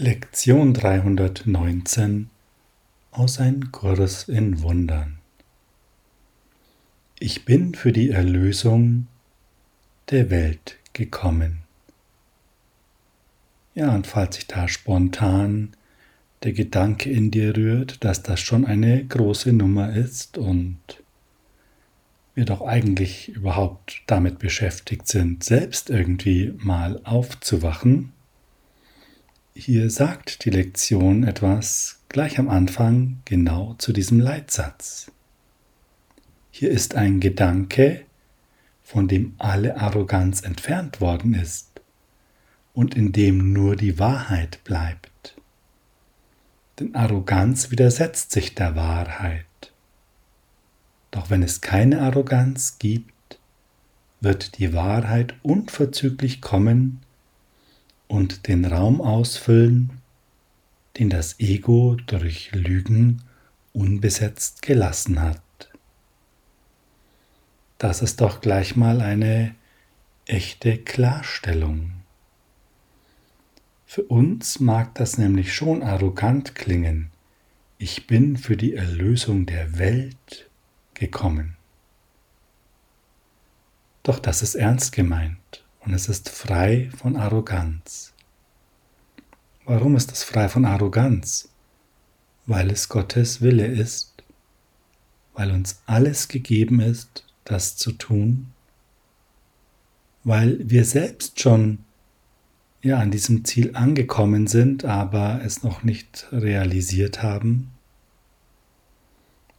Lektion 319 aus Ein Kurs in Wundern. Ich bin für die Erlösung der Welt gekommen. Ja, und falls sich da spontan der Gedanke in dir rührt, dass das schon eine große Nummer ist und wir doch eigentlich überhaupt damit beschäftigt sind, selbst irgendwie mal aufzuwachen, hier sagt die Lektion etwas gleich am Anfang genau zu diesem Leitsatz. Hier ist ein Gedanke, von dem alle Arroganz entfernt worden ist und in dem nur die Wahrheit bleibt. Denn Arroganz widersetzt sich der Wahrheit. Doch wenn es keine Arroganz gibt, wird die Wahrheit unverzüglich kommen und den Raum ausfüllen, den das Ego durch Lügen unbesetzt gelassen hat. Das ist doch gleich mal eine echte Klarstellung. Für uns mag das nämlich schon arrogant klingen. Ich bin für die Erlösung der Welt gekommen. Doch das ist ernst gemeint und es ist frei von Arroganz. Warum ist es frei von Arroganz? Weil es Gottes Wille ist, weil uns alles gegeben ist, das zu tun, weil wir selbst schon ja an diesem Ziel angekommen sind, aber es noch nicht realisiert haben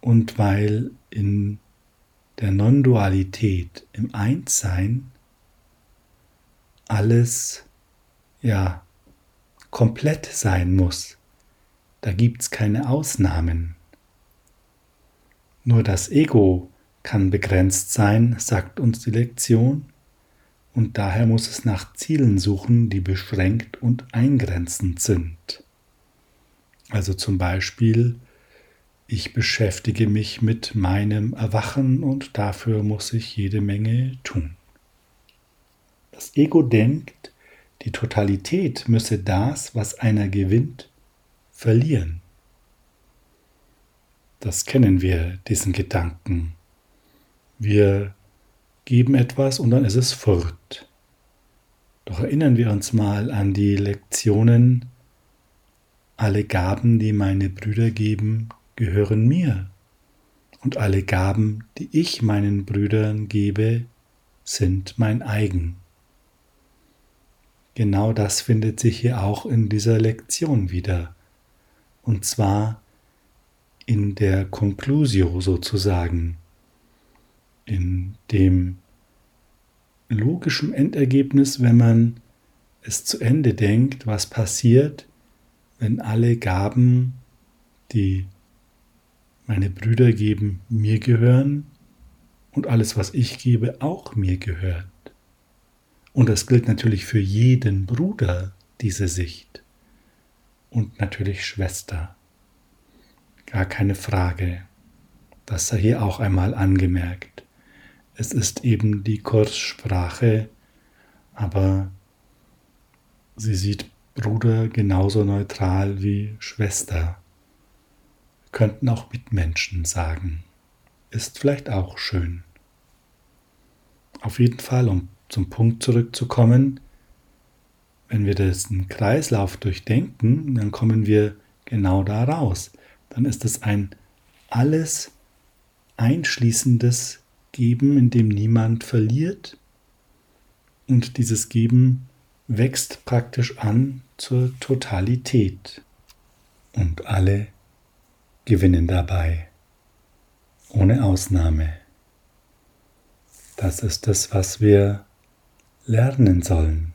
und weil in der Non-Dualität, im Einssein, alles ja komplett sein muss. Da gibt es keine Ausnahmen. Nur das Ego kann begrenzt sein, sagt uns die Lektion, und daher muss es nach Zielen suchen, die beschränkt und eingrenzend sind. Also zum Beispiel, ich beschäftige mich mit meinem Erwachen und dafür muss ich jede Menge tun. Das Ego denkt, die Totalität müsse das, was einer gewinnt, verlieren. Das kennen wir, diesen Gedanken. Wir geben etwas und dann ist es fort. Doch erinnern wir uns mal an die Lektionen, alle Gaben, die meine Brüder geben, gehören mir, und alle Gaben, die ich meinen Brüdern gebe, sind mein eigen. Genau das findet sich hier auch in dieser Lektion wieder. Und zwar in der Conclusio sozusagen, in dem logischen Endergebnis, wenn man es zu Ende denkt, was passiert, wenn alle Gaben, die meine Brüder geben, mir gehören und alles, was ich gebe, auch mir gehört. Und das gilt natürlich für jeden Bruder, diese Sicht. Und natürlich Schwester. Gar keine Frage. Das sei hier auch einmal angemerkt. Es ist eben die Kurssprache, aber sie sieht Bruder genauso neutral wie Schwester. Könnten auch Mitmenschen sagen. Ist vielleicht auch schön. Auf jeden Fall, um zum Punkt zurückzukommen, wenn wir diesen Kreislauf durchdenken, dann kommen wir genau da raus. Dann ist es ein alles einschließendes Geben, in dem niemand verliert. Und dieses Geben wächst praktisch an zur Totalität. Und alle gewinnen dabei, ohne Ausnahme. Das ist das, was wir lernen sollen.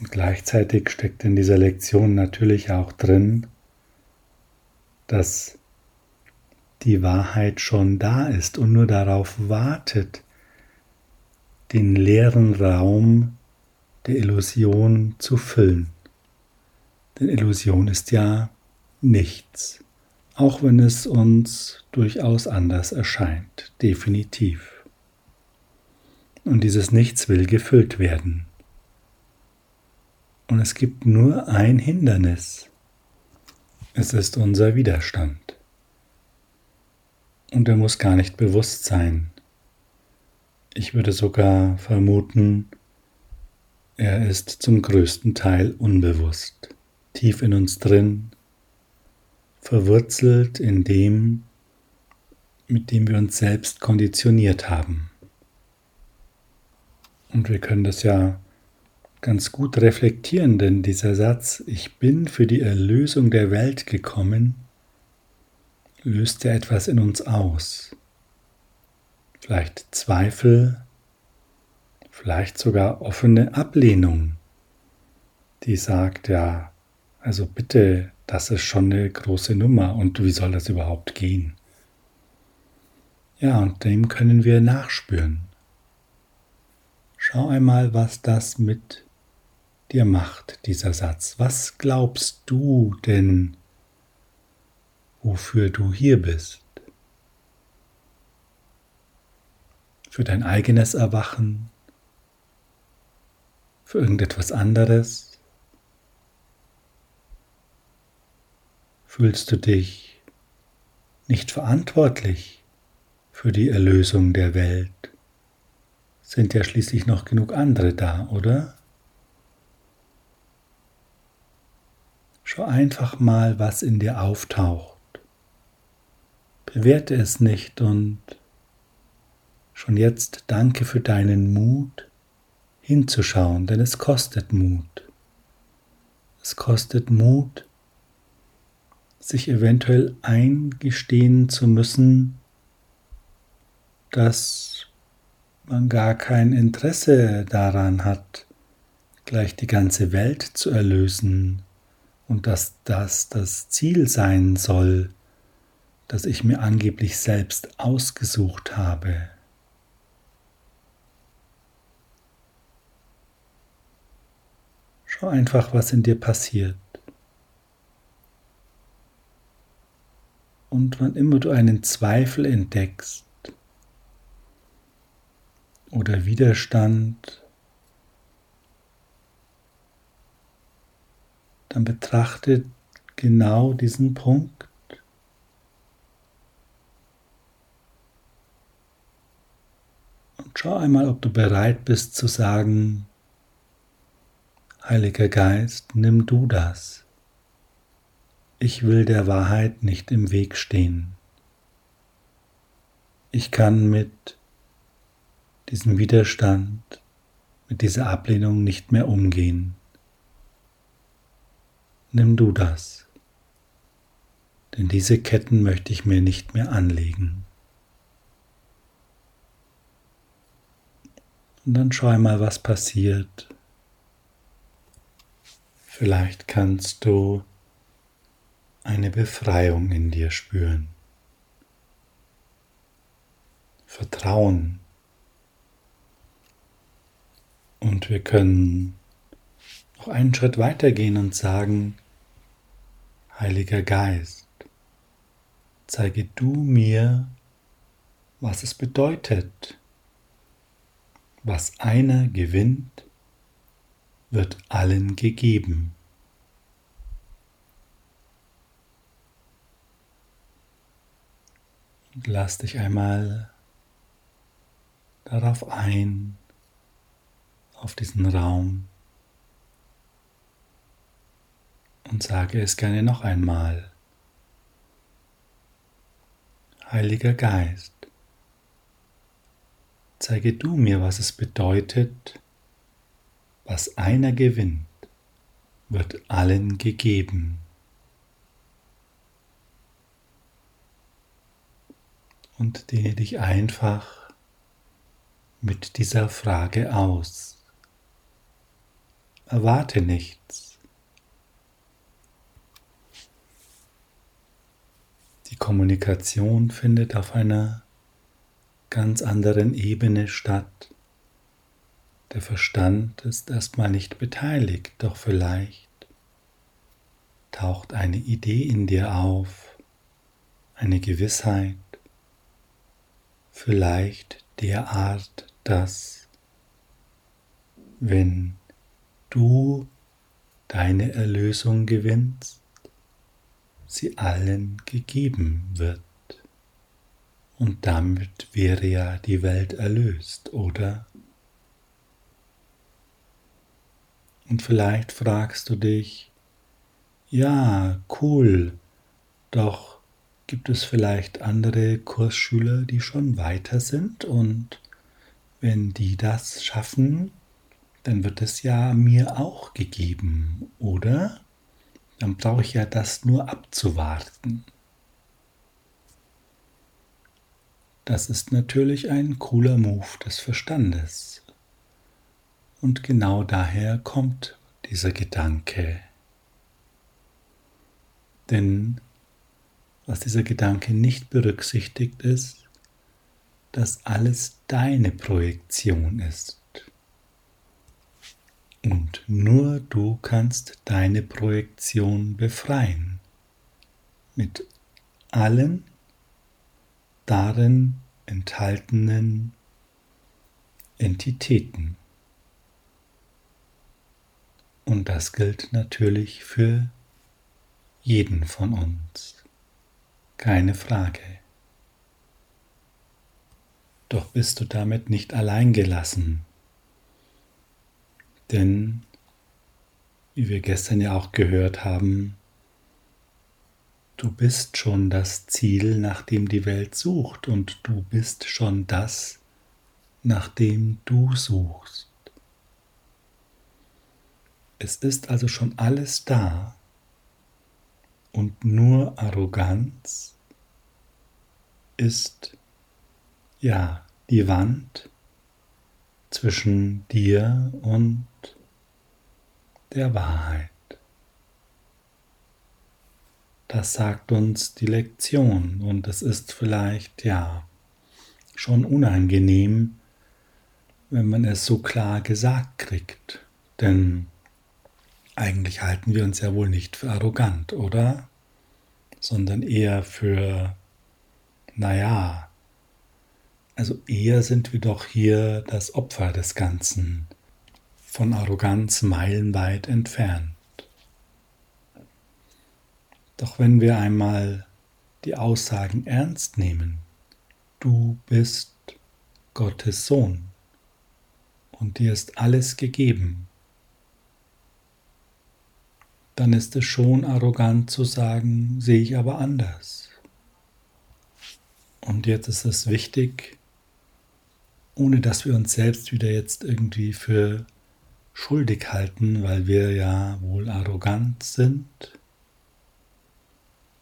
Und gleichzeitig steckt in dieser Lektion natürlich auch drin, dass die Wahrheit schon da ist und nur darauf wartet, den leeren Raum der Illusion zu füllen. Denn Illusion ist ja nichts, auch wenn es uns durchaus anders erscheint, definitiv und dieses Nichts will gefüllt werden. Und es gibt nur ein Hindernis. Es ist unser Widerstand. Und er muss gar nicht bewusst sein. Ich würde sogar vermuten, er ist zum größten Teil unbewusst, tief in uns drin, verwurzelt in dem, mit dem wir uns selbst konditioniert haben. Und wir können das ja ganz gut reflektieren, denn dieser Satz, ich bin für die Erlösung der Welt gekommen, löst ja etwas in uns aus. Vielleicht Zweifel, vielleicht sogar offene Ablehnung, die sagt, ja, also bitte, das ist schon eine große Nummer und wie soll das überhaupt gehen? Ja, und dem können wir nachspüren. Schau einmal, was das mit dir macht, dieser Satz. Was glaubst du denn, wofür du hier bist? Für dein eigenes Erwachen? Für irgendetwas anderes? Fühlst du dich nicht verantwortlich für die Erlösung der Welt? Sind ja schließlich noch genug andere da, oder? Schau einfach mal, was in dir auftaucht. Bewerte es nicht und schon jetzt danke für deinen Mut, hinzuschauen, denn es kostet Mut. Es kostet Mut, sich eventuell eingestehen zu müssen, dass man gar kein Interesse daran hat, gleich die ganze Welt zu erlösen und dass das das Ziel sein soll, das ich mir angeblich selbst ausgesucht habe. Schau einfach, was in dir passiert. Und wann immer du einen Zweifel entdeckst oder Widerstand, dann betrachte genau diesen Punkt. Und schau einmal, ob du bereit bist zu sagen, Heiliger Geist, nimm du das. Ich will der Wahrheit nicht im Weg stehen. Ich kann mit diesem Widerstand, mit dieser Ablehnung nicht mehr umgehen. Nimm du das, denn diese Ketten möchte ich mir nicht mehr anlegen. Und dann schau einmal, was passiert, Vielleicht kannst du eine Befreiung in dir spüren. Vertrauen. Und wir können noch einen Schritt weiter gehen und sagen, Heiliger Geist, zeige du mir, was es bedeutet, was einer gewinnt, wird allen gegeben. Und lass dich einmal darauf ein, auf diesen Raum und sage es gerne noch einmal. Heiliger Geist, zeige du mir, was es bedeutet, was einer gewinnt, wird allen gegeben. Und dehne dich einfach mit dieser Frage aus. Erwarte nichts. Die Kommunikation findet auf einer ganz anderen Ebene statt. Der Verstand ist erstmal nicht beteiligt, doch vielleicht taucht eine Idee in dir auf, eine Gewissheit, vielleicht derart, dass wenn du deine Erlösung gewinnst, sie allen gegeben wird. Und damit wäre ja die Welt erlöst, oder? Und vielleicht fragst du dich, ja, cool, doch gibt es vielleicht andere Kursschüler, die schon weiter sind und wenn die das schaffen, dann wird es ja mir auch gegeben, oder? Dann brauche ich ja das nur abzuwarten. Das ist natürlich ein cooler Move des Verstandes. Und genau daher kommt dieser Gedanke. Denn was dieser Gedanke nicht berücksichtigt ist, dass alles deine Projektion ist. Und nur du kannst deine Projektion befreien. Mit allen darin enthaltenen Entitäten. Und das gilt natürlich für jeden von uns. Keine Frage. Doch bist du damit nicht allein gelassen. Denn, wie wir gestern ja auch gehört haben, Du bist schon das Ziel, nach dem die Welt sucht, und du bist schon das, nach dem du suchst. Es ist also schon alles da und nur Arroganz ist ja die Wand zwischen dir und der Wahrheit. Das sagt uns die Lektion und es ist vielleicht ja schon unangenehm, wenn man es so klar gesagt kriegt. Denn eigentlich halten wir uns ja wohl nicht für arrogant, oder? Sondern eher für, naja, also eher sind wir doch hier das Opfer des Ganzen, von Arroganz meilenweit entfernt. Doch wenn wir einmal die Aussagen ernst nehmen, du bist Gottes Sohn und dir ist alles gegeben, dann ist es schon arrogant zu sagen, sehe ich aber anders. Und jetzt ist es wichtig, ohne dass wir uns selbst wieder jetzt irgendwie für schuldig halten, weil wir ja wohl arrogant sind,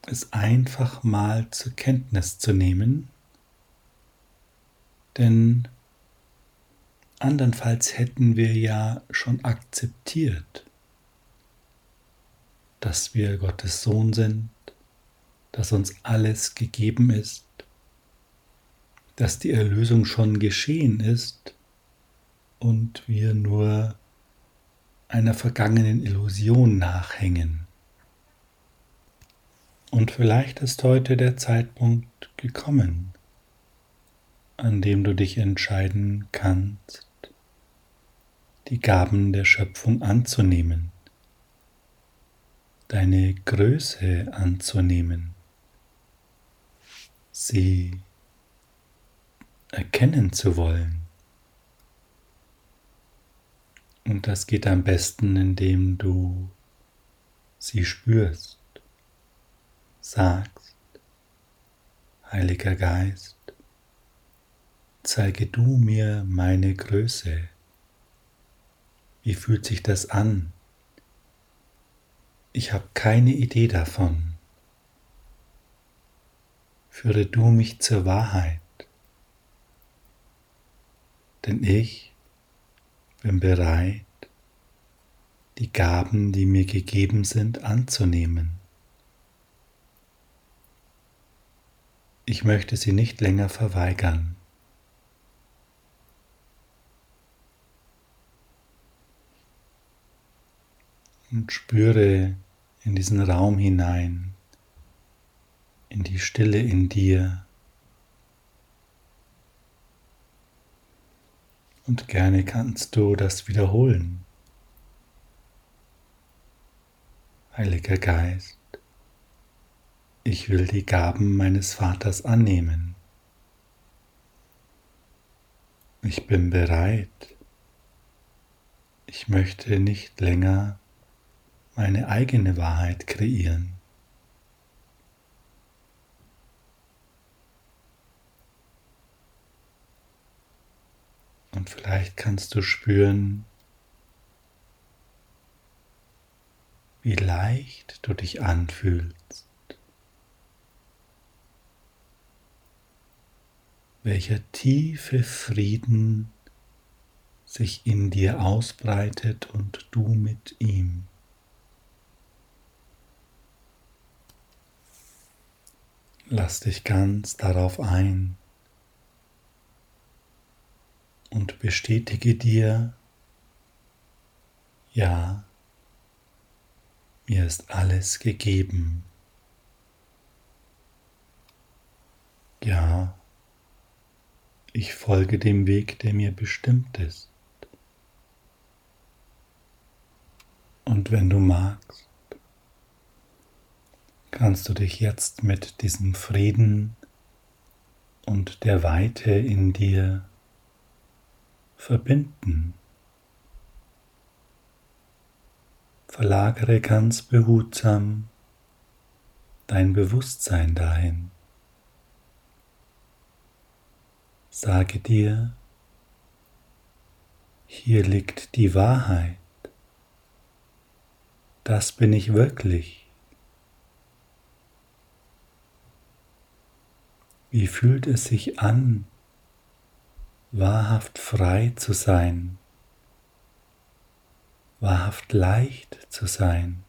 es einfach mal zur Kenntnis zu nehmen, denn andernfalls hätten wir ja schon akzeptiert, dass wir Gottes Sohn sind, dass uns alles gegeben ist, dass die Erlösung schon geschehen ist und wir nur einer vergangenen Illusion nachhängen. Und vielleicht ist heute der Zeitpunkt gekommen, an dem du dich entscheiden kannst, die Gaben der Schöpfung anzunehmen, deine Größe anzunehmen, sie erkennen zu wollen. Und das geht am besten, indem du sie spürst sagst, Heiliger Geist, zeige du mir meine Größe. Wie fühlt sich das an? Ich habe keine Idee davon. Führe du mich zur Wahrheit, denn ich bin bereit, die Gaben, die mir gegeben sind, anzunehmen. Ich möchte sie nicht länger verweigern. Und spüre in diesen Raum hinein, in die Stille in dir. Und gerne kannst du das wiederholen. Heiliger Geist, ich will die Gaben meines Vaters annehmen. Ich bin bereit. Ich möchte nicht länger meine eigene Wahrheit kreieren. Vielleicht kannst du spüren, wie leicht du dich anfühlst, welcher tiefe Frieden sich in dir ausbreitet und du mit ihm. Lass dich ganz darauf ein und bestätige dir, ja, mir ist alles gegeben. Ja, ich folge dem Weg, der mir bestimmt ist. Und wenn du magst, kannst du dich jetzt mit diesem Frieden und der Weite in dir verbinden. Verlagere ganz behutsam dein Bewusstsein dahin. Sage dir, hier liegt die Wahrheit. Das bin ich wirklich. Wie fühlt es sich an, wahrhaft frei zu sein? wahrhaft leicht zu sein.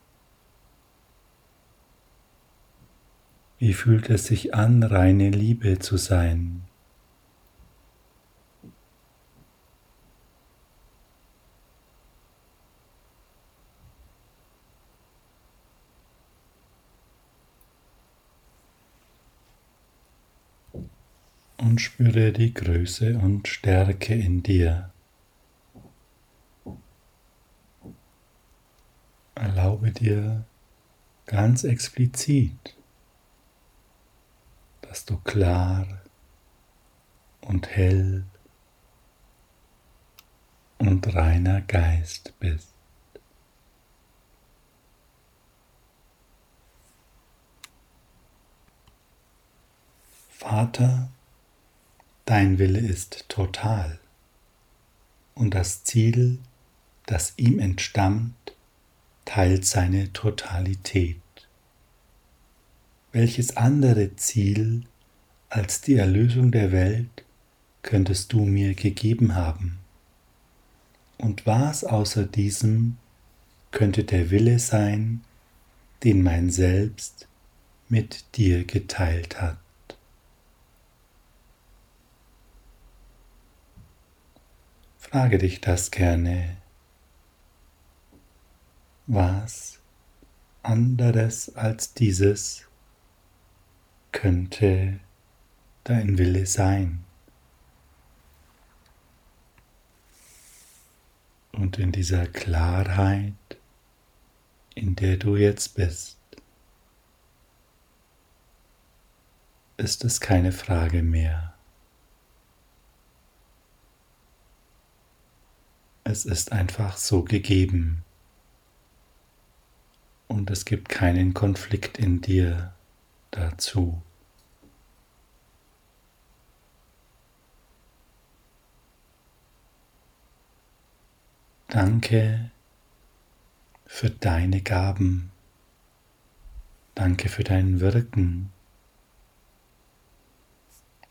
Wie fühlt es sich an, reine Liebe zu sein? Und spüre die Größe und Stärke in dir. Erlaube dir ganz explizit, dass du klar und hell und reiner Geist bist. Vater, dein Wille ist total und das Ziel, das ihm entstammt, teilt seine Totalität. Welches andere Ziel als die Erlösung der Welt könntest du mir gegeben haben? Und was außer diesem könnte der Wille sein, den mein Selbst mit dir geteilt hat? Frage dich das gerne was anderes als dieses könnte dein Wille sein. Und in dieser Klarheit, in der du jetzt bist, ist es keine Frage mehr. Es ist einfach so gegeben und es gibt keinen Konflikt in dir dazu. Danke für deine Gaben. Danke für dein Wirken.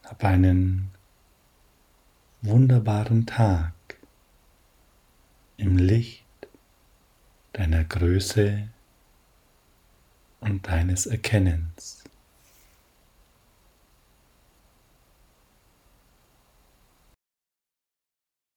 Hab einen wunderbaren Tag im Licht deiner Größe und deines Erkennens.